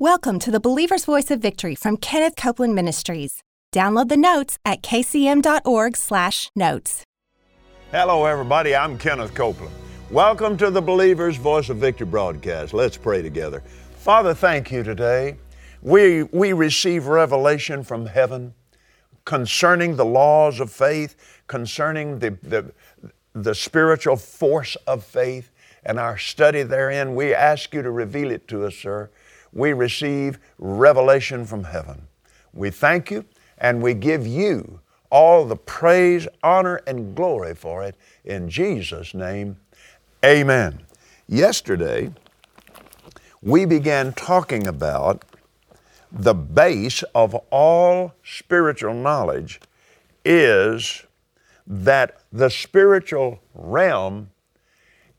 Welcome to the Believer's Voice of Victory from Kenneth Copeland Ministries. Download the notes at kcm.org/notes. Hello everybody, I'm Kenneth Copeland. Welcome to the Believer's Voice of Victory broadcast. Let's pray together. Father, thank you today. We we receive revelation from heaven concerning the laws of faith, concerning the the, the spiritual force of faith and our study therein. We ask you to reveal it to us, sir we receive revelation from heaven. We thank you and we give you all the praise, honor, and glory for it. In Jesus' name, amen. Yesterday, we began talking about the base of all spiritual knowledge is that the spiritual realm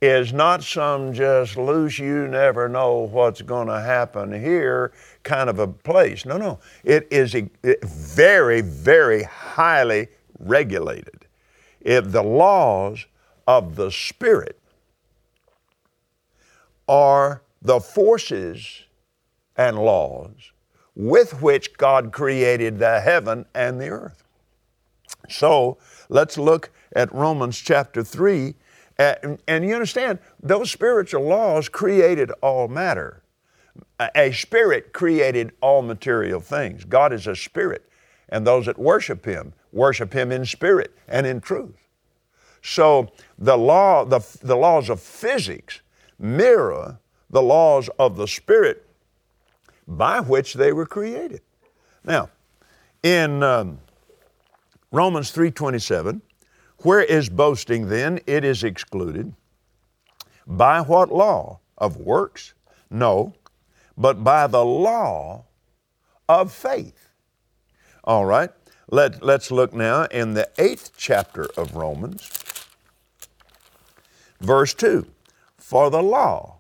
is not some just loose, you never know what's going to happen here kind of a place. No, no. It is a, it, very, very highly regulated. It, the laws of the Spirit are the forces and laws with which God created the heaven and the earth. So let's look at Romans chapter 3 and, and you understand, those spiritual laws created all matter. A spirit created all material things. God is a spirit, and those that worship Him worship Him in spirit and in truth. So the law, the, the laws of physics mirror the laws of the spirit by which they were created. Now, in um, Romans 3:27, where is boasting then? It is excluded. By what law? Of works? No, but by the law of faith. All right, Let, let's look now in the eighth chapter of Romans, verse 2. For the law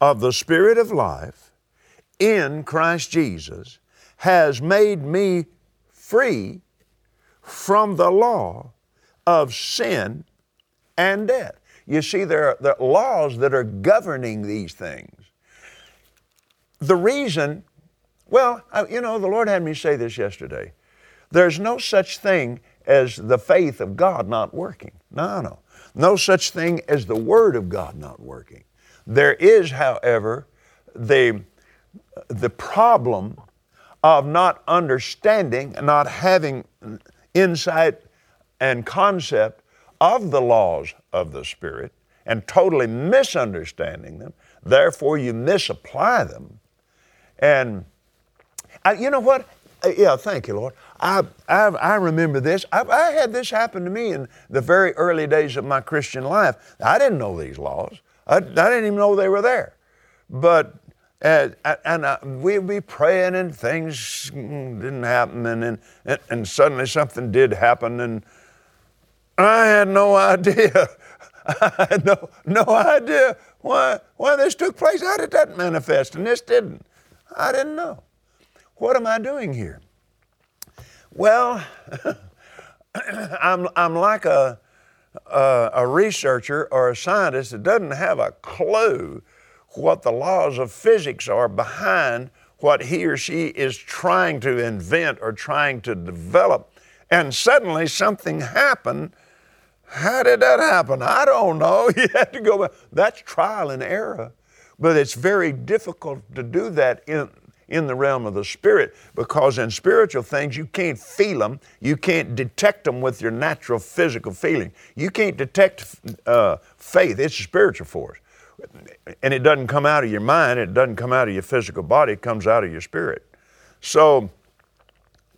of the Spirit of life in Christ Jesus has made me free from the law of sin and death. You see, there are, there are laws that are governing these things. The reason, well, I, you know, the Lord had me say this yesterday. There's no such thing as the faith of God not working. No, no. No such thing as the Word of God not working. There is, however, the, the problem of not understanding, not having insight and concept of the laws of the Spirit and totally misunderstanding them. Therefore, you misapply them. And I, you know what? Uh, yeah, thank you, Lord. I, I, I remember this. I, I, had this happen to me in the very early days of my Christian life. I didn't know these laws. I, I didn't even know they were there. But uh, and uh, we'd be praying and things didn't happen, and, and and suddenly something did happen, and I had no idea. I had no, no idea why, why this took place. How did that manifest? And this didn't. I didn't know. What am I doing here? Well, I'm, I'm like a, a, a researcher or a scientist that doesn't have a clue what the laws of physics are behind what he or she is trying to invent or trying to develop. And suddenly something happened how did that happen? I don't know. You had to go back. That's trial and error. But it's very difficult to do that in, in the realm of the spirit because in spiritual things you can't feel them. You can't detect them with your natural physical feeling. You can't detect uh, faith. It's a spiritual force. And it doesn't come out of your mind, it doesn't come out of your physical body, it comes out of your spirit. So,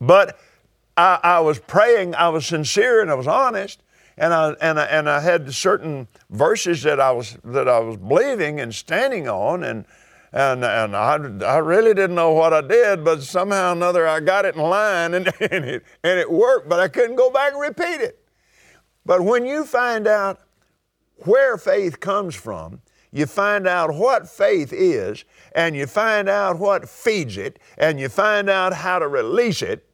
but I, I was praying, I was sincere, and I was honest and I, and I, and I had certain verses that I was that I was believing and standing on and and and I, I really didn't know what I did but somehow or another I got it in line and, and it and it worked but I couldn't go back and repeat it. But when you find out where faith comes from you find out what faith is and you find out what feeds it and you find out how to release it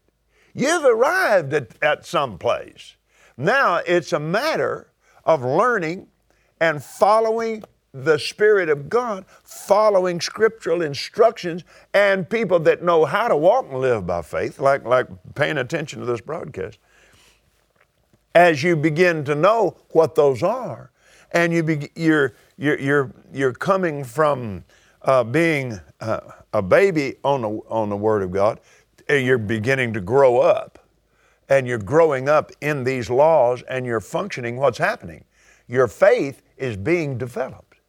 you've arrived at, at some place now it's a matter of learning and following the Spirit of God, following scriptural instructions, and people that know how to walk and live by faith, like, like paying attention to this broadcast, as you begin to know what those are, and you be, you're, you're, you're, you're coming from uh, being uh, a baby on the, on the Word of God, and you're beginning to grow up. And you're growing up in these laws and you're functioning, what's happening? Your faith is being developed.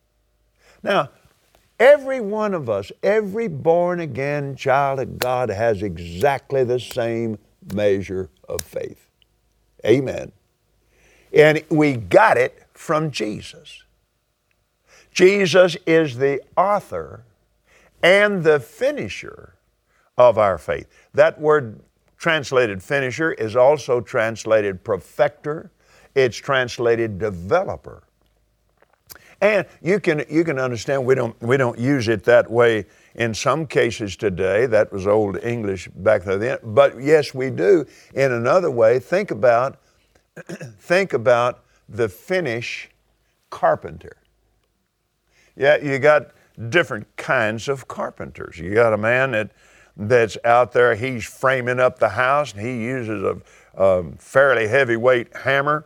Now, every one of us, every born again child of God has exactly the same measure of faith. Amen. And we got it from Jesus. Jesus is the author and the finisher of our faith. That word translated finisher is also translated perfecter, it's translated developer. And you can, you can understand we don't, we don't use it that way in some cases today. That was old English back then. But yes, we do in another way. Think about, think about the finish carpenter. Yeah, you got different kinds of carpenters. You got a man that, that's out there, he's framing up the house, and he uses a, a fairly heavyweight hammer.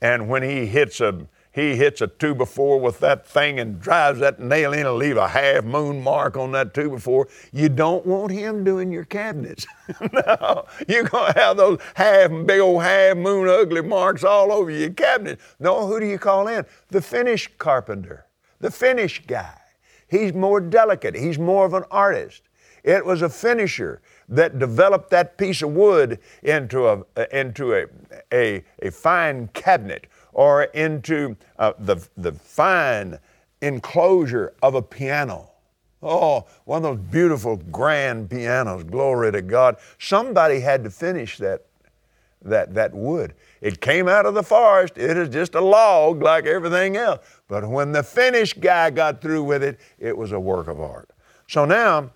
And when he hits a he hits a two before with that thing and drives that nail in and leave a half moon mark on that two before. You don't want him doing your cabinets. no, you're gonna have those half big old half moon ugly marks all over your cabinet. No, who do you call in? The finish carpenter, the finish guy. He's more delicate. He's more of an artist. It was a finisher that developed that piece of wood into a, into a, a, a fine cabinet or into uh, the, the fine enclosure of a piano. Oh, one of those beautiful grand pianos, glory to God. Somebody had to finish that, that, that wood. It came out of the forest, it is just a log like everything else. But when the finished guy got through with it, it was a work of art. So now,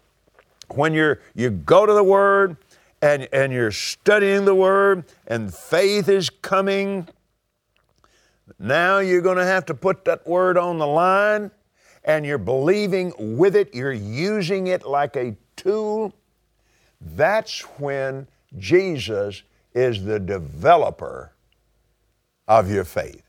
when you're, you go to the Word and, and you're studying the Word and faith is coming now you're going to have to put that word on the line and you're believing with it, you're using it like a tool. That's when Jesus is the developer of your faith.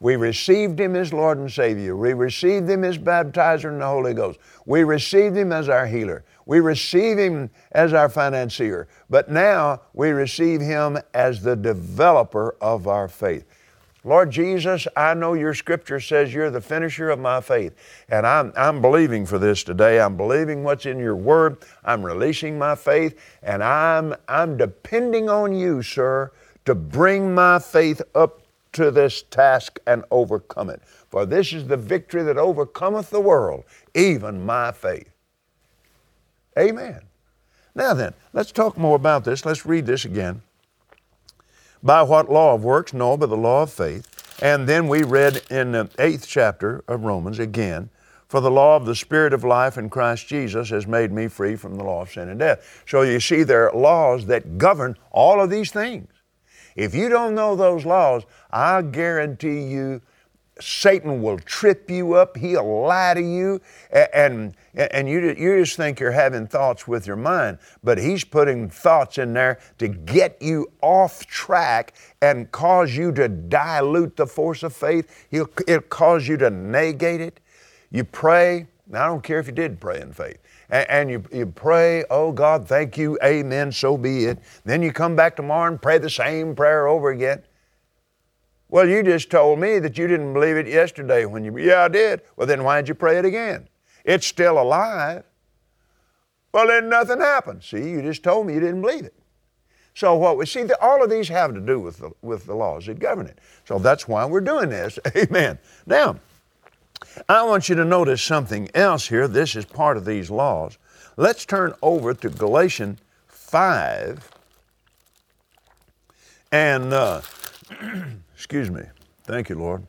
We received Him as Lord and Savior. We received Him as baptizer in the Holy Ghost. We received Him as our healer. We receive Him as our financier. But now we receive Him as the developer of our faith. Lord Jesus, I know your scripture says you're the finisher of my faith. And I'm, I'm believing for this today. I'm believing what's in your word. I'm releasing my faith. And I'm, I'm depending on you, sir, to bring my faith up to this task and overcome it. For this is the victory that overcometh the world, even my faith. Amen. Now then, let's talk more about this. Let's read this again. By what law of works? No, by the law of faith. And then we read in the eighth chapter of Romans again, for the law of the Spirit of life in Christ Jesus has made me free from the law of sin and death. So you see, there are laws that govern all of these things. If you don't know those laws, I guarantee you Satan will trip you up. He'll lie to you, and, and you, you just think you're having thoughts with your mind, but he's putting thoughts in there to get you off track and cause you to dilute the force of faith. He'll, it'll cause you to negate it. You pray, I don't care if you did pray in faith, and, and you, you pray, oh God, thank you, amen, so be it. Then you come back tomorrow and pray the same prayer over again. Well, you just told me that you didn't believe it yesterday when you, yeah, I did. Well, then why'd you pray it again? It's still alive. Well, then nothing happened. See, you just told me you didn't believe it. So what we see, all of these have to do with the, with the laws that govern it. So that's why we're doing this. Amen. Now, I want you to notice something else here. This is part of these laws. Let's turn over to Galatians 5 and uh, Excuse me. Thank you, Lord.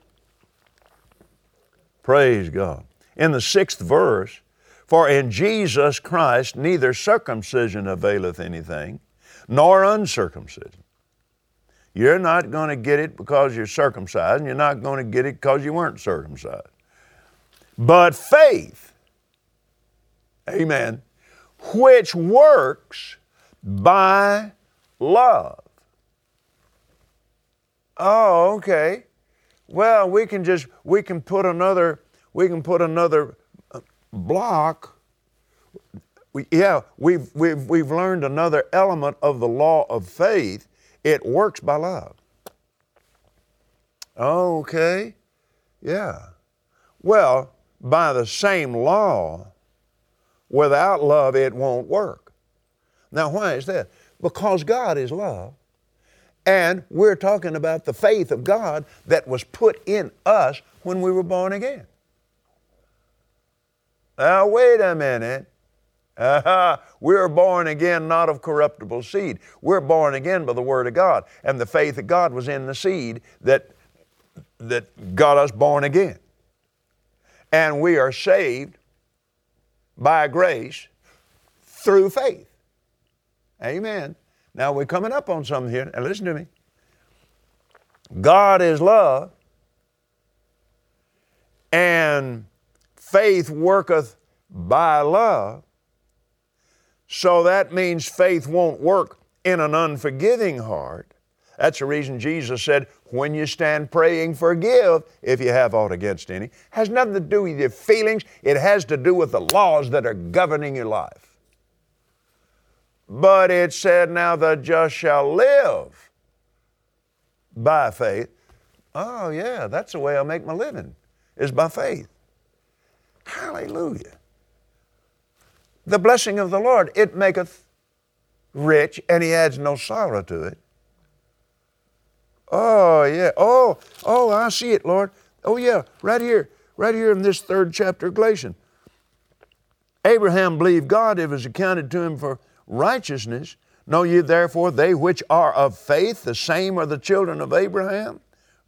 Praise God. In the sixth verse, for in Jesus Christ neither circumcision availeth anything, nor uncircumcision. You're not going to get it because you're circumcised, and you're not going to get it because you weren't circumcised. but faith, amen, which works by love. Oh, okay. Well, we can just we can put another we can put another uh, block. We, yeah, we've, we've, we've learned another element of the law of faith. It works by love. Okay, yeah. Well, by the same law, without love, it won't work. Now, why is that? Because God is love. And we're talking about the faith of God that was put in us when we were born again. Now, wait a minute. Uh-huh. We're born again not of corruptible seed. We're born again by the Word of God. And the faith of God was in the seed that, that got us born again. And we are saved by grace through faith. Amen. Now we're coming up on something here. Now listen to me. God is love, and faith worketh by love. So that means faith won't work in an unforgiving heart. That's the reason Jesus said, when you stand praying, forgive if you have aught against any. Has nothing to do with your feelings, it has to do with the laws that are governing your life. But it said, Now the just shall live by faith. Oh, yeah, that's the way I make my living, is by faith. Hallelujah. The blessing of the Lord, it maketh rich, and he adds no sorrow to it. Oh, yeah. Oh, oh, I see it, Lord. Oh, yeah, right here, right here in this third chapter of Galatians. Abraham believed God, it was accounted to him for righteousness. Know ye therefore they which are of faith, the same are the children of Abraham?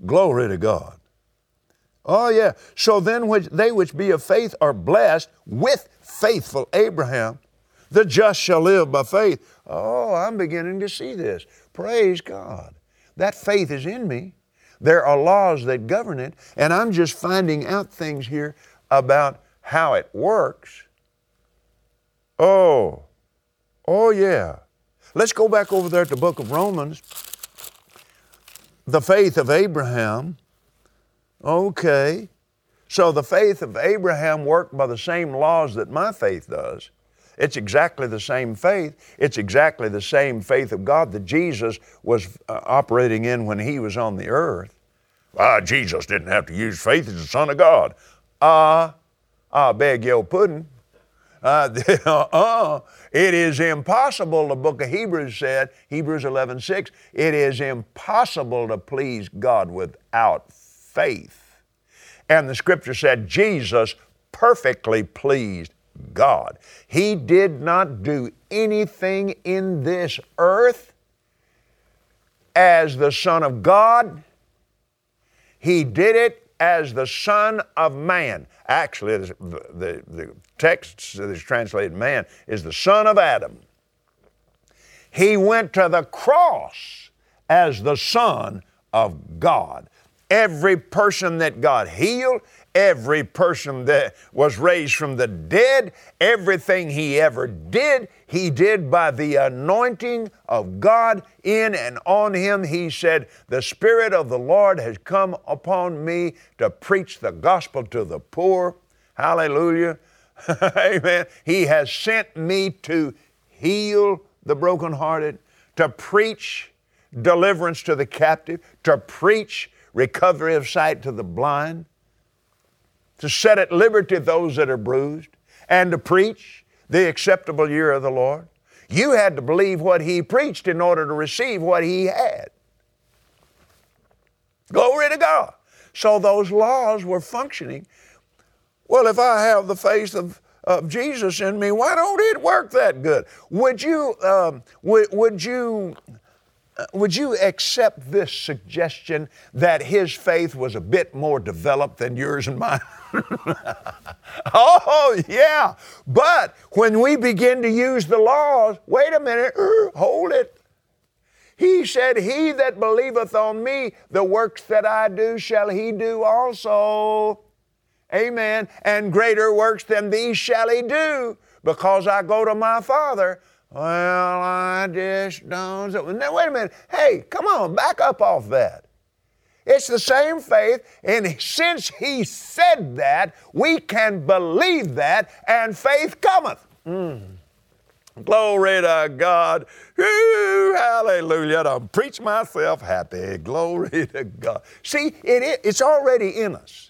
Glory to God. Oh, yeah. So then, which, they which be of faith are blessed with faithful Abraham. The just shall live by faith. Oh, I'm beginning to see this. Praise God. That faith is in me. There are laws that govern it, and I'm just finding out things here about how it works. Oh, oh, yeah. Let's go back over there to the book of Romans. The faith of Abraham. Okay. So the faith of Abraham worked by the same laws that my faith does. It's exactly the same faith. It's exactly the same faith of God that Jesus was uh, operating in when he was on the earth. Ah, Jesus didn't have to use faith. He's the Son of God. Ah, uh, I beg your pudding. Uh, uh, it is impossible, the book of Hebrews said, Hebrews 11 6, it is impossible to please God without faith. And the scripture said Jesus perfectly pleased God. He did not do anything in this earth as the Son of God, He did it as the Son of Man. Actually, the, the, the text that is translated man is the Son of Adam. He went to the cross as the Son of God. Every person that God healed, every person that was raised from the dead, everything he ever did, he did by the anointing of God in and on him. He said, The Spirit of the Lord has come upon me to preach the gospel to the poor. Hallelujah. Amen. He has sent me to heal the brokenhearted, to preach deliverance to the captive, to preach recovery of sight to the blind to set at liberty those that are bruised, and to preach the acceptable year of the Lord. You had to believe what he preached in order to receive what he had. Glory to God. So those laws were functioning. Well, if I have the faith of, of Jesus in me, why don't it work that good? Would you, um, would, would you Uh, would you accept this suggestion that his faith was a bit more developed than yours and mine? oh, yeah. But when we begin to use the laws, wait a minute, hold it. He said, He that believeth on me, the works that I do shall he do also. Amen. And greater works than these shall he do because I go to my Father. Well, I just don't. Now, wait a minute. Hey, come on, back up off that. It's the same faith, and since he said that, we can believe that, and faith cometh. Mm. Glory to God. Hallelujah. I preach myself happy. Glory to God. See, it, it's already in us.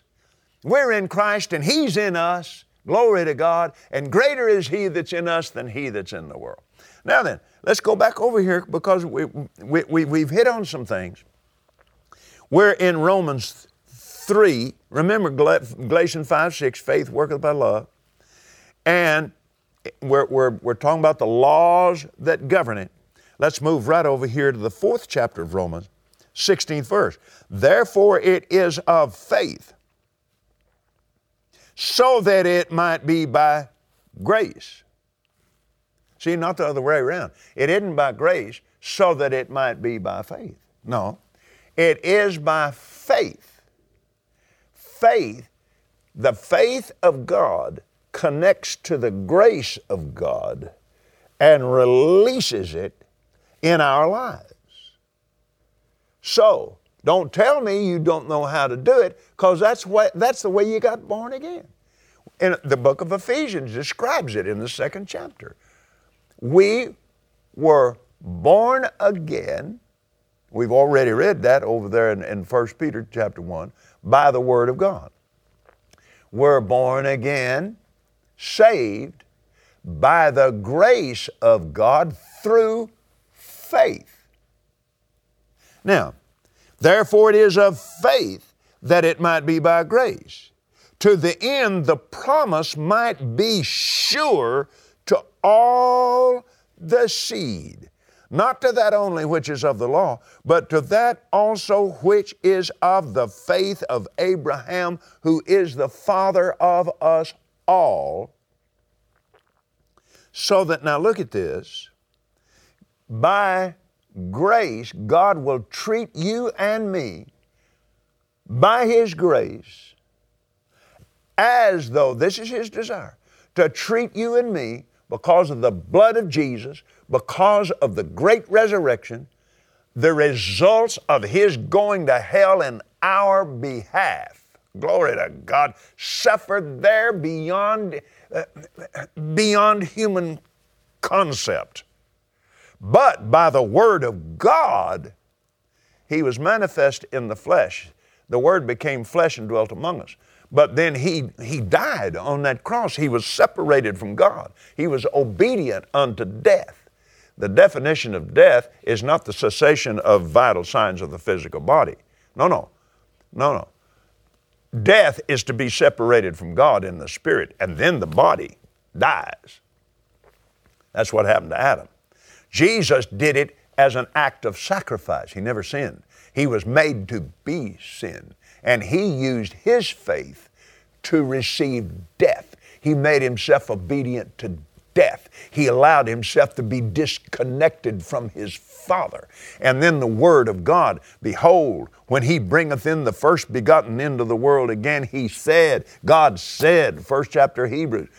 We're in Christ and He's in us. Glory to God. And greater is He that's in us than He that's in the world. Now then, let's go back over here because we, we, we, we've hit on some things. We're in Romans 3. Remember Galatians 5 6, faith worketh by love. And we're, we're, we're talking about the laws that govern it. Let's move right over here to the fourth chapter of Romans, 16th verse. Therefore, it is of faith, so that it might be by grace. See, not the other way around. It isn't by grace, so that it might be by faith. No, it is by faith. Faith, the faith of God connects to the grace of God and releases it in our lives. So, don't tell me you don't know how to do it because that's, what, that's the way you got born again. And the book of Ephesians describes it in the second chapter. We were born again. We've already read that over there in, in 1 Peter chapter 1 by the Word of God. We're born again saved by the grace of God through faith. Now, therefore it is of faith that it might be by grace, to the end the promise might be sure to all the seed, not to that only which is of the law, but to that also which is of the faith of Abraham, who is the father of us all. So that, now look at this, by grace, God will treat you and me by His grace as though, this is His desire, to treat you and me because of the blood of Jesus, because of the great resurrection, the results of His going to hell in our behalf glory to God, suffered there beyond, uh, beyond human concept. But by the Word of God, He was manifest in the flesh. The Word became flesh and dwelt among us. But then he, he died on that cross. He was separated from God. He was obedient unto death. The definition of death is not the cessation of vital signs of the physical body. No, no. No, no. Death is to be separated from God in the spirit, and then the body dies. That's what happened to Adam. Jesus did it as an act of sacrifice. He never sinned. He was made to be sin, and he used his faith to receive death. He made himself obedient to death. He allowed himself to be disconnected from his Father. And then the Word of God, behold, when he bringeth in the first begotten into the world again, he said, God said, first chapter Hebrews,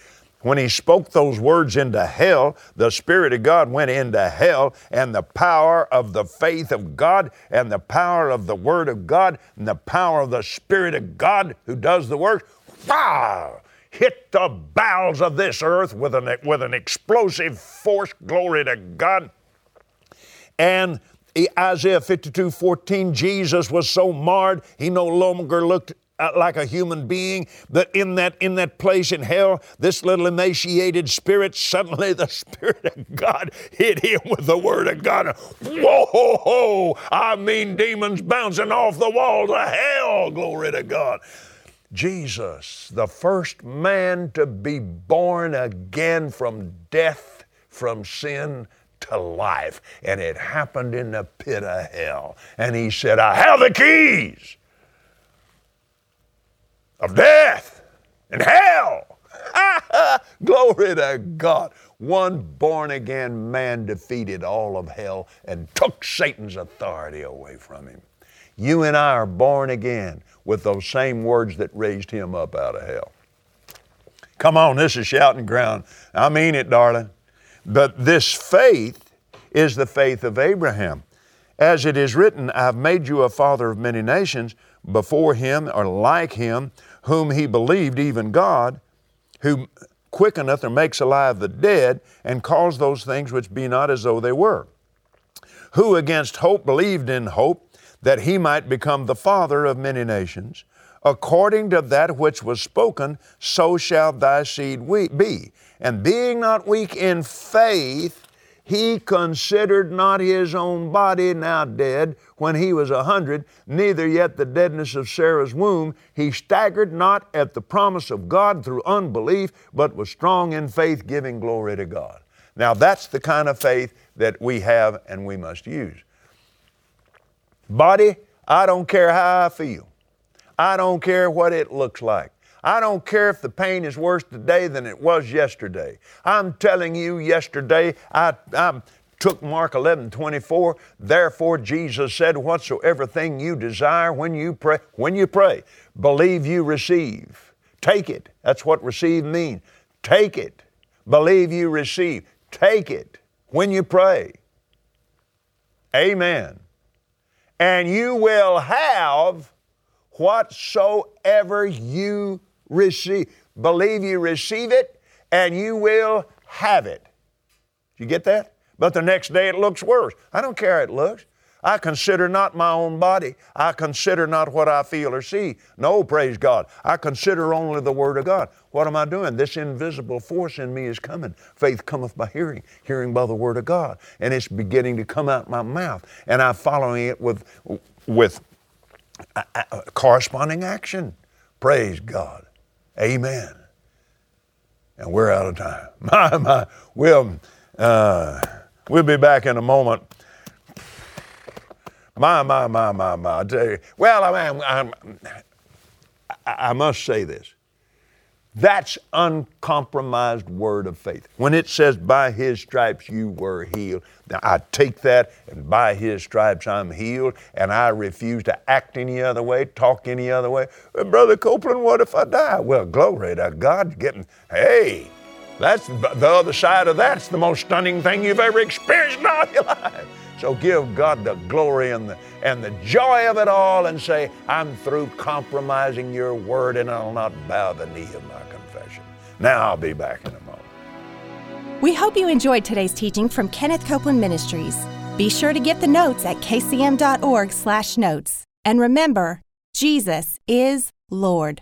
when he spoke those words into hell, the Spirit of God went into hell, and the power of the faith of God, and the power of the Word of God, and the power of the Spirit of God who does the work, wow, hit the bowels of this earth with an, with an explosive force, glory to God. And Isaiah 52 14, Jesus was so marred, he no longer looked Uh, like a human being that in that in that place in hell this little emaciated spirit suddenly the spirit of god hit him with the word of god whoa ho, ho. i mean demons bouncing off the walls of hell glory to god Jesus, the first man to be born again from death, from sin to life. And it happened in the pit of hell. And he said, I have the keys of death and hell. Glory to God. One born again man defeated all of hell and took Satan's authority away from him. You and I are born again with those same words that raised him up out of hell. Come on, this is shouting ground. I mean it, darling. But this faith is the faith of Abraham. As it is written, I've made you a father of many nations before him or like him, whom he believed, even God, who quickeneth or makes alive the dead, and calls those things which be not as though they were. Who against hope believed in hope that he might become the father of many nations, according to that which was spoken, so shall thy seed be. And being not weak in faith, he considered not his own body now dead when he was a hundred, neither yet the deadness of Sarah's womb. He staggered not at the promise of God through unbelief, but was strong in faith, giving glory to God. Now that's the kind of faith that we have and we must use. Body, I don't care how I feel. I don't care what it looks like. I don't care if the pain is worse today than it was yesterday. I'm telling you, yesterday I, I took Mark 11, 24. Therefore, Jesus said, Whatsoever thing you desire when you pray, when you pray, believe you receive. Take it. That's what receive means. Take it. Believe you receive. Take it when you pray. Amen. And you will have whatsoever you receive. Believe you receive it, and you will have it. You get that? But the next day it looks worse. I don't care how it looks. I consider not my own body. I consider not what I feel or see. No, praise God. I consider only the Word of God. What am I doing? This invisible force in me is coming. Faith cometh by hearing, hearing by the Word of God. And it's beginning to come out my mouth. And I'm following it with, with uh, uh, corresponding action. Praise God. Amen. And we're out of time. My, my, we'll, uh, we'll be back in a moment. My, my, my, my, my. I tell you, well, I, mean, I, I must say this. That's uncompromised word of faith. When it says, by his stripes you were healed, now I take that and by his stripes I'm healed, and I refuse to act any other way, talk any other way. Brother Copeland, what if I die? Well, glory to God, getting, hey, that's the other side of that's the most stunning thing you've ever experienced in all your life. So give God the glory and the, and the joy of it all and say, I'm through compromising your word and I'll not bow the knee of my confession. Now I'll be back in a moment. We hope you enjoyed today's teaching from Kenneth Copeland Ministries. Be sure to get the notes at kcm.org/notes. And remember, Jesus is Lord.